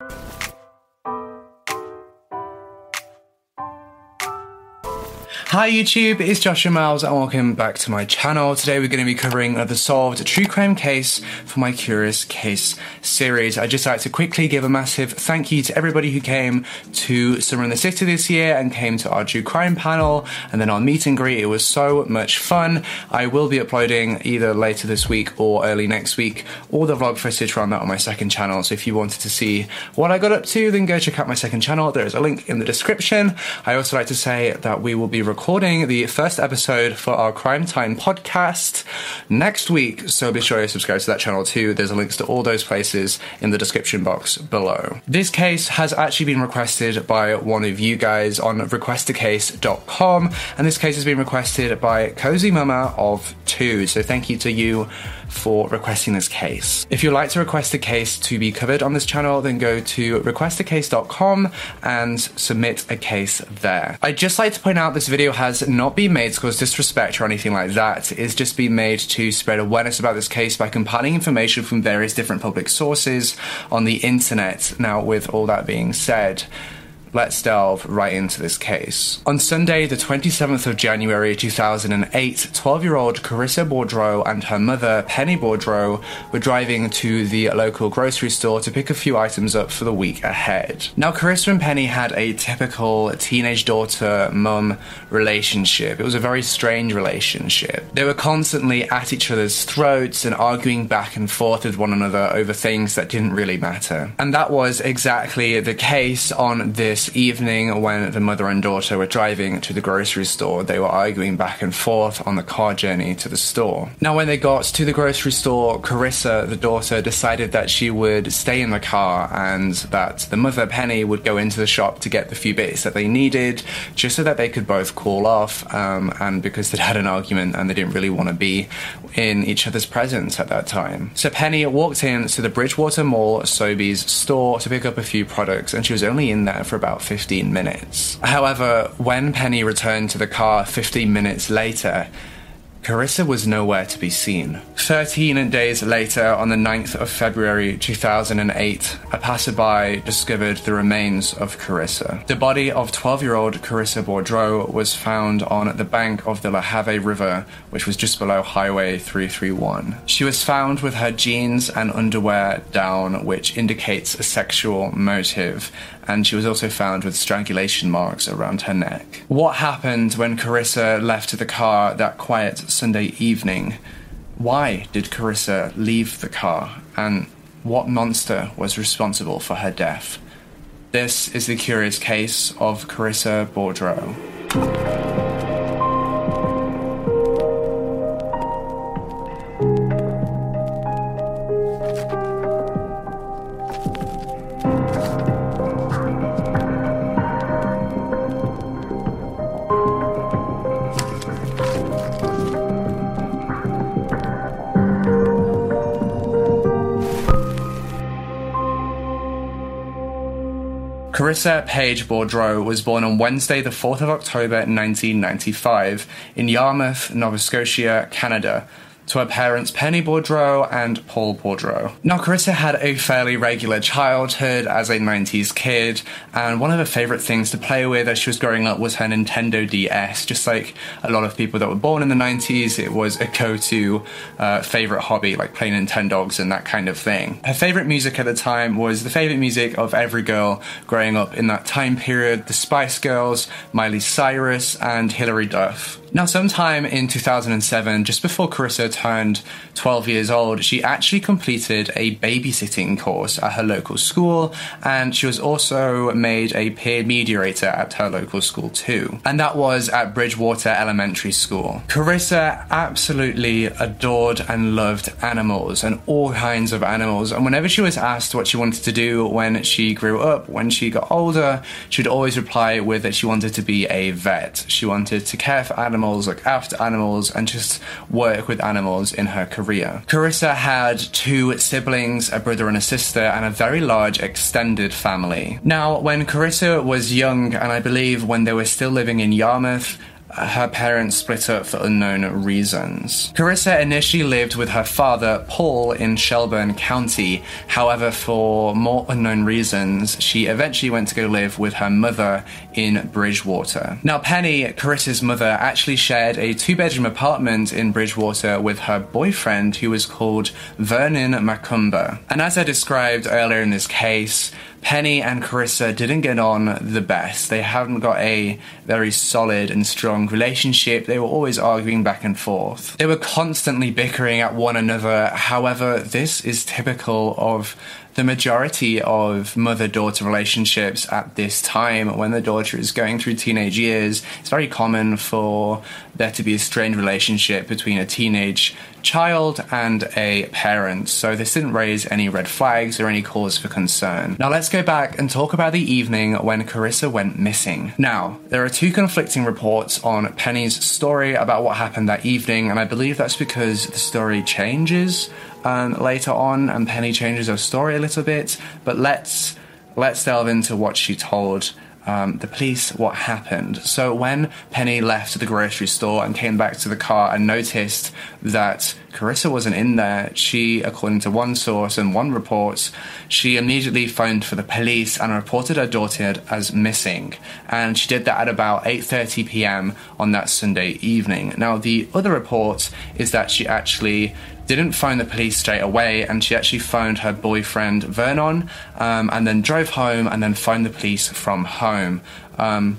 you Hi YouTube, it's Joshua Miles and welcome back to my channel. Today we're going to be covering the solved true crime case for my Curious Case series. I'd just like to quickly give a massive thank you to everybody who came to Summer in the City this year and came to our true crime panel and then our meet and greet. It was so much fun. I will be uploading either later this week or early next week all the vlog footage around that on my second channel. So if you wanted to see what I got up to, then go check out my second channel. There is a link in the description. I also like to say that we will be recording the first episode for our Crime Time podcast next week. So be sure you subscribe to that channel too. There's links to all those places in the description box below. This case has actually been requested by one of you guys on requestacase.com, and this case has been requested by Cozy Mama of Two. So thank you to you for requesting this case. If you'd like to request a case to be covered on this channel, then go to requestacase.com and submit a case there. I'd just like to point out this video has not been made to cause disrespect or anything like that. It's just been made to spread awareness about this case by compiling information from various different public sources on the internet. Now, with all that being said, let's delve right into this case. On Sunday, the 27th of January 2008, 12 year old Karissa Boudreau and her mother, Penny Boudreau, were driving to the local grocery store to pick a few items up for the week ahead. Now, Karissa and Penny had a typical teenage daughter mum relationship. It was a very strange relationship. They were constantly at each other's throats and arguing back and forth with one another over things that didn't really matter. And that was exactly the case on this evening when the mother and daughter were driving to the grocery store. They were arguing back and forth on the car journey to the store. Now, when they got to the grocery store, Karissa, the daughter, decided that she would stay in the car and that the mother, Penny, would go into the shop to get the few bits that they needed just so that they could both cool off um, and because they'd had an argument and they didn't really want to be in each other's presence at that time. So Penny walked in to the Bridgewater Mall Sobeys store to pick up a few products and she was only in there for about about 15 minutes. However, when Penny returned to the car 15 minutes later, Karissa was nowhere to be seen. 13 days later, on the 9th of February 2008, a passerby discovered the remains of Karissa. The body of 12 year old Karissa Boudreau was found on the bank of the La Have River, which was just below Highway 331. She was found with her jeans and underwear down, which indicates a sexual motive, and she was also found with strangulation marks around her neck. What happened when Karissa left the car that quiet Sunday evening? Why did Karissa leave the car? And what monster was responsible for her death? This is the curious case of Karissa Boudreau. Karissa Page Boudreau was born on Wednesday, the 4th of October 1995, in Yarmouth, Nova Scotia, Canada, to her parents Penny Boudreau and Paul Boudreau. Now, Karissa had a fairly regular childhood as a 90s kid, and one of her favourite things to play with as she was growing up was her Nintendo DS. Just like a lot of people that were born in the 90s, it was a go to uh, favourite hobby, like playing Nintendogs and that kind of thing. Her favourite music at the time was the favourite music of every girl growing up in that time period the Spice Girls, Miley Cyrus, and Hilary Duff. Now, sometime in 2007, just before Karissa turned 12 years old, she actually completed a babysitting course at her local school, and she was also made a peer mediator at her local school too. And that was at Bridgewater Elementary School. Karissa absolutely adored and loved animals and all kinds of animals, and whenever she was asked what she wanted to do when she grew up, when she got older, she'd always reply with that she wanted to be a vet. She wanted to care for animals animals, look after animals, and just work with animals in her career. Karissa had two siblings, a brother and a sister, and a very large extended family. Now, when Karissa was young, and I believe when they were still living in Yarmouth, her parents split up for unknown reasons. Karissa initially lived with her father, Paul, in Shelburne County. However, for more unknown reasons, she eventually went to go live with her mother in Bridgewater. Now, Penny, Karissa's mother, actually shared a two bedroom apartment in Bridgewater with her boyfriend, who was called Vernon Macumber. And as I described earlier in this case, Penny and Karissa didn't get on the best. They haven't got a very solid and strong relationship. They were always arguing back and forth. They were constantly bickering at one another. However, this is typical of the majority of mother daughter relationships at this time when the daughter is going through teenage years. It's very common for there to be a strained relationship between a teenage child and a parent, so this didn't raise any red flags or any cause for concern. Now let's go back and talk about the evening when Karissa went missing. Now, there are two conflicting reports on Penny's story about what happened that evening, and I believe that's because the story changes um, later on, and Penny changes her story a little bit. But let's let's delve into what she told um, the police what happened. So when Penny left the grocery store and came back to the car and noticed that Karissa wasn't in there, she, according to one source and one report, she immediately phoned for the police and reported her daughter as missing. And she did that at about 8:30 p.m. on that Sunday evening. Now the other report is that she actually didn't phone the police straight away, and she actually phoned her boyfriend Vernon, um, and then drove home, and then phoned the police from home. Um,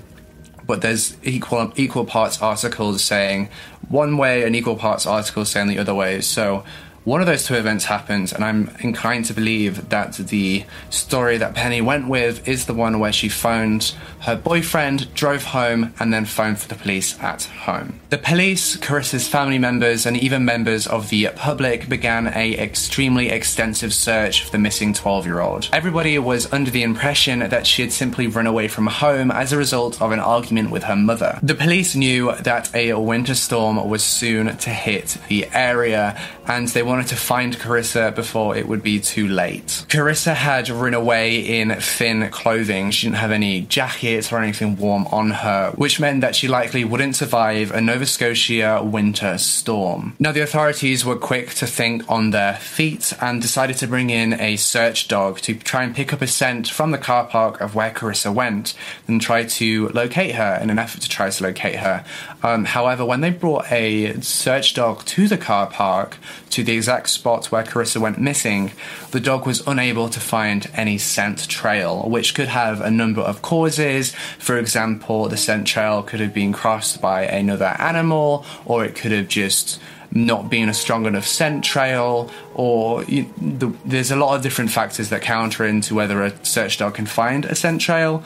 but there's equal equal parts articles saying one way and equal parts articles saying the other way. So one of those two events happened, and I'm inclined to believe that the story that Penny went with is the one where she phoned her boyfriend, drove home, and then phoned for the police at home. The police, Karissa's family members, and even members of the public began a extremely extensive search for the missing 12-year-old. Everybody was under the impression that she had simply run away from home as a result of an argument with her mother. The police knew that a winter storm was soon to hit the area, and they wanted wanted to find Karissa before it would be too late. Karissa had run away in thin clothing. She didn't have any jackets or anything warm on her, which meant that she likely wouldn't survive a Nova Scotia winter storm. Now, the authorities were quick to think on their feet and decided to bring in a search dog to try and pick up a scent from the car park of where Karissa went and try to locate her in an effort to try to locate her. Um, however, when they brought a search dog to the car park to the exact spot where Karissa went missing, the dog was unable to find any scent trail, which could have a number of causes. For example, the scent trail could have been crossed by another animal, or it could have just not been a strong enough scent trail, or you, the, there's a lot of different factors that counter into whether a search dog can find a scent trail.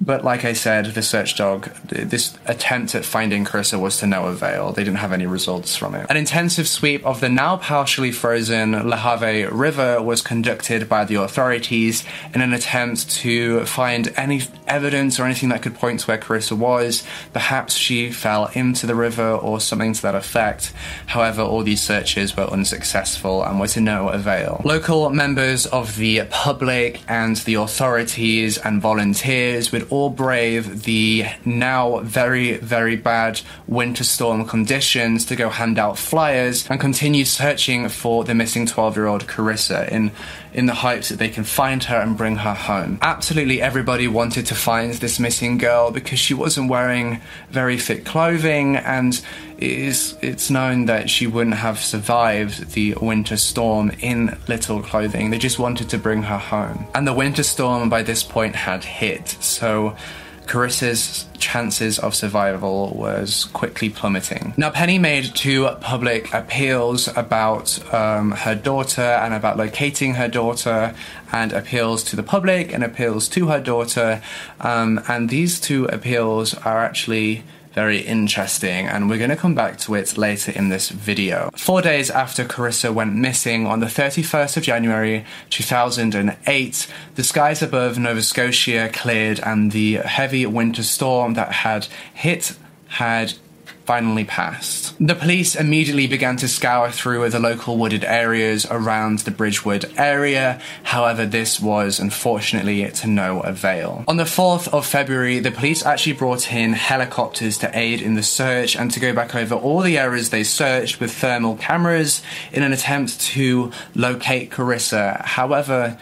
But like I said, the search dog, this attempt at finding Karissa was to no avail. They didn't have any results from it. An intensive sweep of the now partially frozen LaHave River was conducted by the authorities in an attempt to find any evidence or anything that could point to where Karissa was. Perhaps she fell into the river or something to that effect. However, all these searches were unsuccessful and were to no avail. Local members of the public and the authorities and volunteers would all brave the now very, very bad winter storm conditions to go hand out flyers and continue searching for the missing 12 year old Karissa in, in the hopes that they can find her and bring her home. Absolutely everybody wanted to find this missing girl because she wasn't wearing very thick clothing and it is, it's known that she wouldn't have survived the winter storm in little clothing. They just wanted to bring her home. And the winter storm by this point had hit, so Karissa's chances of survival was quickly plummeting. Now, Penny made two public appeals about um, her daughter and about locating her daughter, and appeals to the public and appeals to her daughter. Um, and these two appeals are actually very interesting, and we're going to come back to it later in this video. Four days after Karissa went missing on the 31st of January 2008, the skies above Nova Scotia cleared and the heavy winter storm that had hit had finally passed. The police immediately began to scour through the local wooded areas around the Bridgewood area. However, this was unfortunately to no avail. On the 4th of February, the police actually brought in helicopters to aid in the search and to go back over all the areas they searched with thermal cameras in an attempt to locate Karissa. However,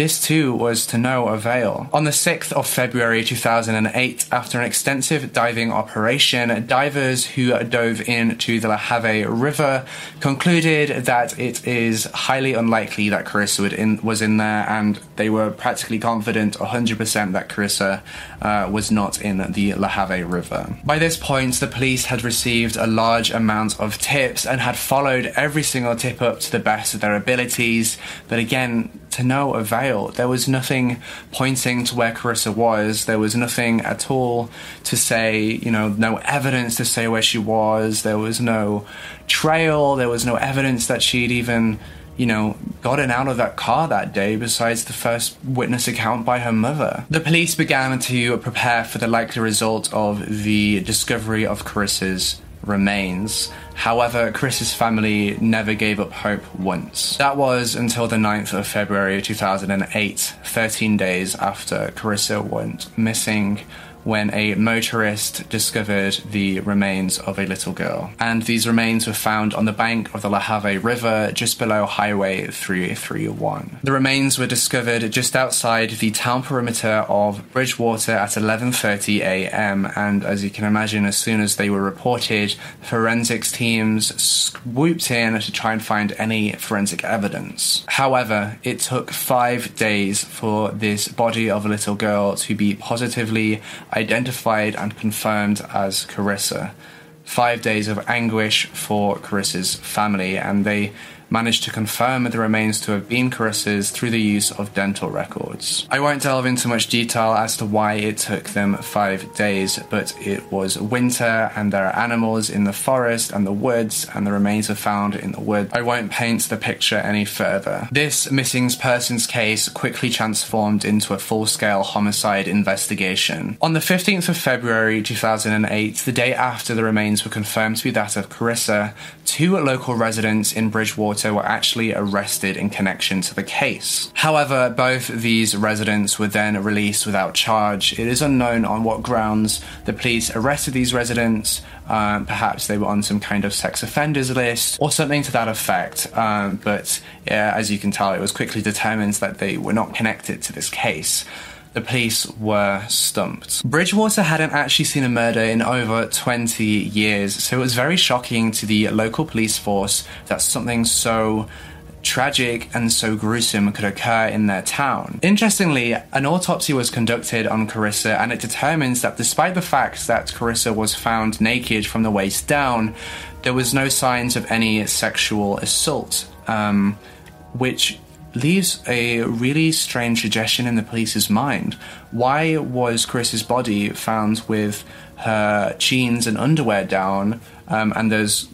this too was to no avail. On the 6th of February 2008, after an extensive diving operation, divers who dove into the LaHave River concluded that it is highly unlikely that Karissa in, was in there, and they were practically confident 100% that Karissa uh, was not in the LaHave River. By this point, the police had received a large amount of tips and had followed every single tip up to the best of their abilities, but again, to no avail. There was nothing pointing to where Karissa was. There was nothing at all to say, you know, no evidence to say where she was. There was no trail. There was no evidence that she'd even, you know, gotten out of that car that day besides the first witness account by her mother. The police began to prepare for the likely result of the discovery of Karissa's remains. However, Chris's family never gave up hope once. That was until the 9th of February 2008, 13 days after Karissa went missing when a motorist discovered the remains of a little girl. And these remains were found on the bank of the La LaHave River just below Highway 331. The remains were discovered just outside the town perimeter of Bridgewater at 11:30 a.m. and as you can imagine as soon as they were reported, forensics teams swooped in to try and find any forensic evidence. However, it took 5 days for this body of a little girl to be positively identified and confirmed as Karissa. Five days of anguish for Karissa's family, and they managed to confirm the remains to have been Karissa's through the use of dental records. I won't delve into much detail as to why it took them five days, but it was winter and there are animals in the forest and the woods, and the remains are found in the wood. I won't paint the picture any further. This missing persons case quickly transformed into a full scale homicide investigation. On the 15th of February 2008, the day after the remains were confirmed to be that of Karissa, two local residents in Bridgewater were actually arrested in connection to the case. However, both these residents were then released without charge. It is unknown on what grounds the police arrested these residents. Um, perhaps they were on some kind of sex offenders list or something to that effect. Um, but yeah, as you can tell, it was quickly determined that they were not connected to this case the police were stumped. Bridgewater hadn't actually seen a murder in over 20 years, so it was very shocking to the local police force that something so tragic and so gruesome could occur in their town. Interestingly, an autopsy was conducted on Karissa and it determines that despite the fact that Karissa was found naked from the waist down, there was no signs of any sexual assault, um, which leaves a really strange suggestion in the police's mind. Why was Chris's body found with her jeans and underwear down, um, and there's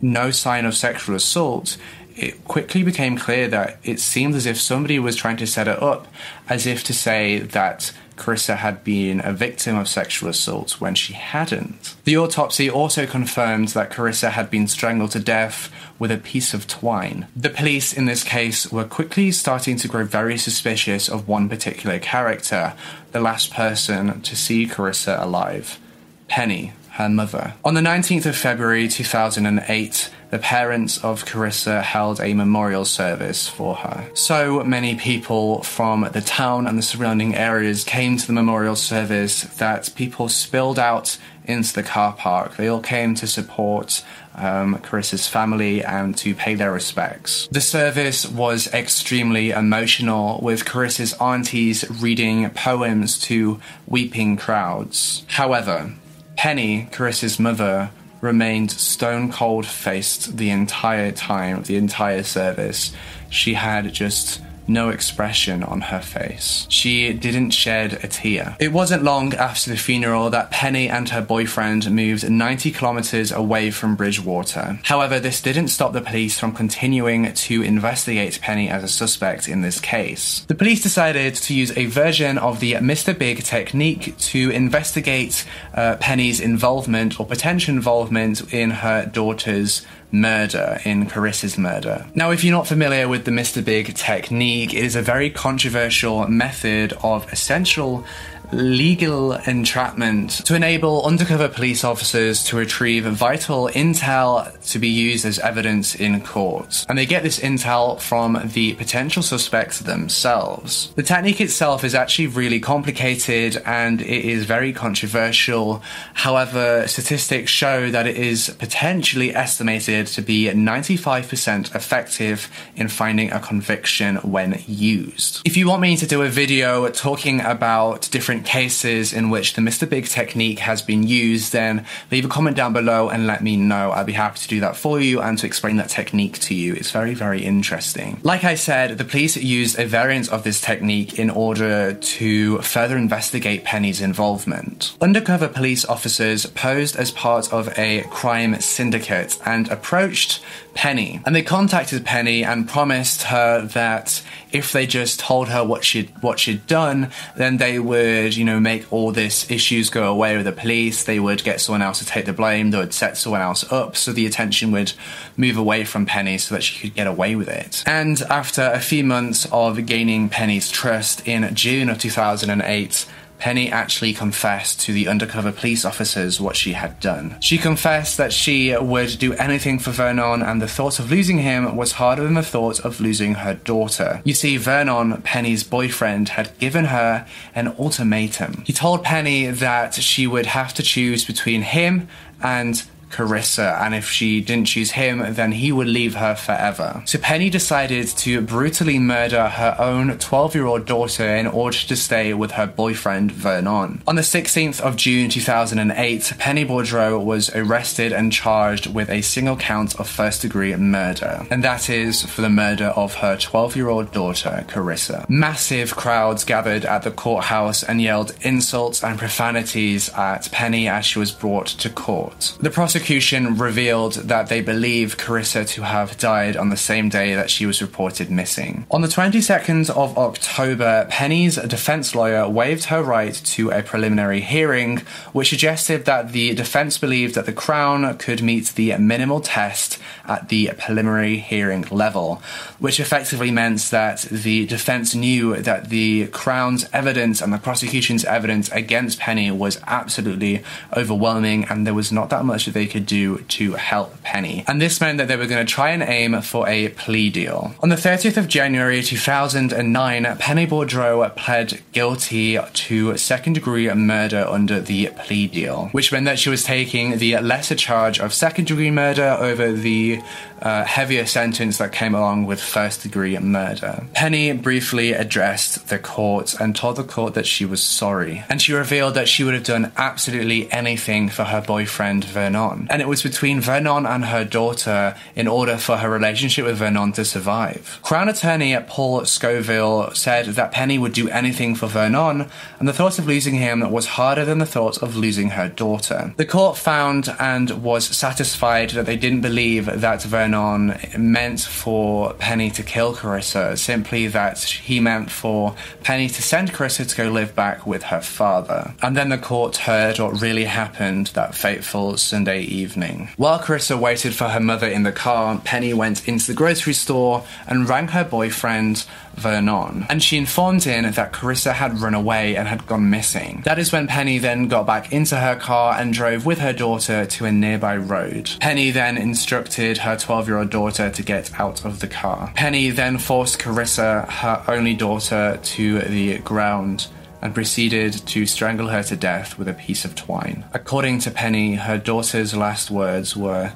no sign of sexual assault? It quickly became clear that it seemed as if somebody was trying to set it up, as if to say that Karissa had been a victim of sexual assault when she hadn't. The autopsy also confirmed that Karissa had been strangled to death with a piece of twine. The police in this case were quickly starting to grow very suspicious of one particular character, the last person to see Karissa alive Penny, her mother. On the 19th of February 2008, the parents of Karissa held a memorial service for her. So many people from the town and the surrounding areas came to the memorial service that people spilled out into the car park. They all came to support um, Karissa's family and to pay their respects. The service was extremely emotional, with Karissa's aunties reading poems to weeping crowds. However, Penny, Karissa's mother, remained stone cold faced the entire time, the entire service. She had just no expression on her face. She didn't shed a tear. It wasn't long after the funeral that Penny and her boyfriend moved 90 kilometers away from Bridgewater. However, this didn't stop the police from continuing to investigate Penny as a suspect in this case. The police decided to use a version of the Mr. Big technique to investigate uh, Penny's involvement or potential involvement in her daughter's murder, in Karissa's murder. Now, if you're not familiar with the Mr. Big technique, it is a very controversial method of essential legal entrapment to enable undercover police officers to retrieve vital intel to be used as evidence in court. And they get this intel from the potential suspects themselves. The technique itself is actually really complicated and it is very controversial. However, statistics show that it is potentially estimated to be 95% effective in finding a conviction when used. If you want me to do a video talking about different different cases in which the Mr. Big technique has been used, then leave a comment down below and let me know. I'll be happy to do that for you and to explain that technique to you. It's very, very interesting. Like I said, the police used a variant of this technique in order to further investigate Penny's involvement. Undercover police officers posed as part of a crime syndicate and approached Penny. And they contacted Penny and promised her that if they just told her what she'd what she'd done, then they would, you know, make all this issues go away with the police. They would get someone else to take the blame. They would set someone else up, so the attention would move away from Penny, so that she could get away with it. And after a few months of gaining Penny's trust, in June of 2008. Penny actually confessed to the undercover police officers what she had done. She confessed that she would do anything for Vernon, and the thought of losing him was harder than the thought of losing her daughter. You see, Vernon, Penny's boyfriend, had given her an ultimatum. He told Penny that she would have to choose between him and Karissa, and if she didn't choose him, then he would leave her forever. So Penny decided to brutally murder her own 12 year old daughter in order to stay with her boyfriend Vernon. On the 16th of June 2008, Penny Boudreau was arrested and charged with a single count of first degree murder, and that is for the murder of her 12 year old daughter, Karissa. Massive crowds gathered at the courthouse and yelled insults and profanities at Penny as she was brought to court. The prosecutor prosecution revealed that they believe Karissa to have died on the same day that she was reported missing. On the 22nd of October, Penny's defense lawyer waived her right to a preliminary hearing, which suggested that the defense believed that the Crown could meet the minimal test at the preliminary hearing level, which effectively meant that the defense knew that the Crown's evidence and the prosecution's evidence against Penny was absolutely overwhelming and there was not that much that they could do to help Penny. And this meant that they were going to try and aim for a plea deal. On the 30th of January 2009, Penny Boudreau pled guilty to second degree murder under the plea deal, which meant that she was taking the lesser charge of second degree murder over the uh, heavier sentence that came along with first degree murder. Penny briefly addressed the court and told the court that she was sorry, and she revealed that she would have done absolutely anything for her boyfriend Vernon. And it was between Vernon and her daughter in order for her relationship with Vernon to survive. Crown attorney Paul Scoville said that Penny would do anything for Vernon, and the thought of losing him was harder than the thought of losing her daughter. The court found and was satisfied that they didn't believe that Vernon on meant for Penny to kill Karissa, simply that he meant for Penny to send Karissa to go live back with her father. And then the court heard what really happened that fateful Sunday evening. While Karissa waited for her mother in the car, Penny went into the grocery store and rang her boyfriend, Vernon, and she informed him that Karissa had run away and had gone missing. That is when Penny then got back into her car and drove with her daughter to a nearby road. Penny then instructed her 12 year old daughter to get out of the car. Penny then forced Karissa, her only daughter, to the ground and proceeded to strangle her to death with a piece of twine. According to Penny, her daughter's last words were,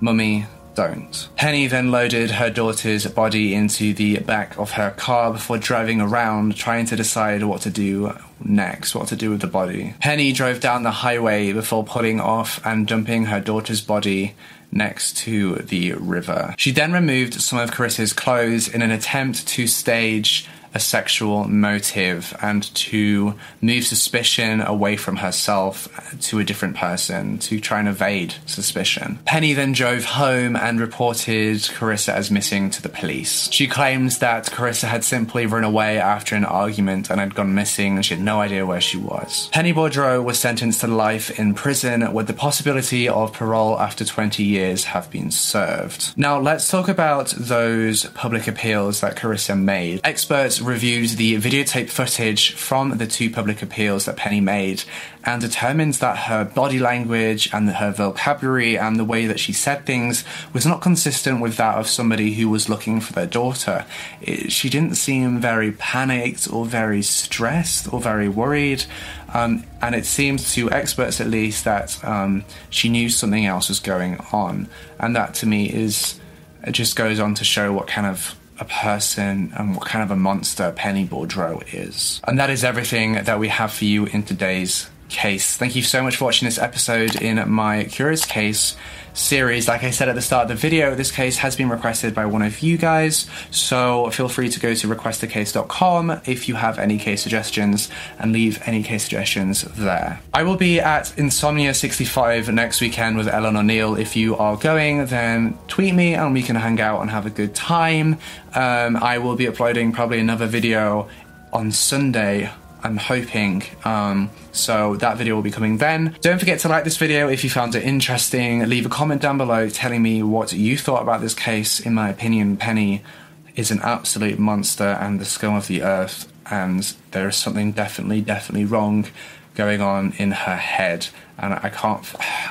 Mummy, don't. Penny then loaded her daughter's body into the back of her car before driving around trying to decide what to do next, what to do with the body. Penny drove down the highway before pulling off and dumping her daughter's body next to the river. She then removed some of Karissa's clothes in an attempt to stage a sexual motive and to move suspicion away from herself to a different person to try and evade suspicion. Penny then drove home and reported Karissa as missing to the police. She claims that Karissa had simply run away after an argument and had gone missing and she had no idea where she was. Penny Boudreau was sentenced to life in prison with the possibility of parole after 20 years have been served. Now let's talk about those public appeals that Karissa made. Experts reviewed the videotape footage from the two public appeals that Penny made and determined that her body language and her vocabulary and the way that she said things was not consistent with that of somebody who was looking for their daughter. It, she didn't seem very panicked or very stressed or very worried. Um, and it seems to experts at least that um, she knew something else was going on. And that to me is, it just goes on to show what kind of a person and what kind of a monster Penny Boudreau is. And that is everything that we have for you in today's case. Thank you so much for watching this episode in my Curious Case series. Like I said at the start of the video, this case has been requested by one of you guys, so feel free to go to requestacase.com if you have any case suggestions and leave any case suggestions there. I will be at Insomnia 65 next weekend with Ellen O'Neill. If you are going, then tweet me and we can hang out and have a good time. Um, I will be uploading probably another video on Sunday I'm hoping. Um, so that video will be coming then. Don't forget to like this video if you found it interesting. Leave a comment down below telling me what you thought about this case. In my opinion, Penny is an absolute monster and the scum of the earth, and there is something definitely, definitely wrong going on in her head and I can't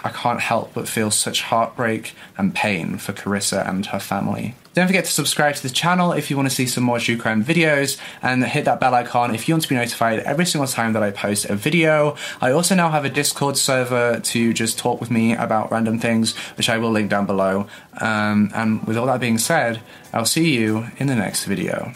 I can't help but feel such heartbreak and pain for Karissa and her family. Don't forget to subscribe to the channel if you want to see some more true crime videos and hit that bell icon if you want to be notified every single time that I post a video. I also now have a Discord server to just talk with me about random things, which I will link down below. Um, and with all that being said, I'll see you in the next video.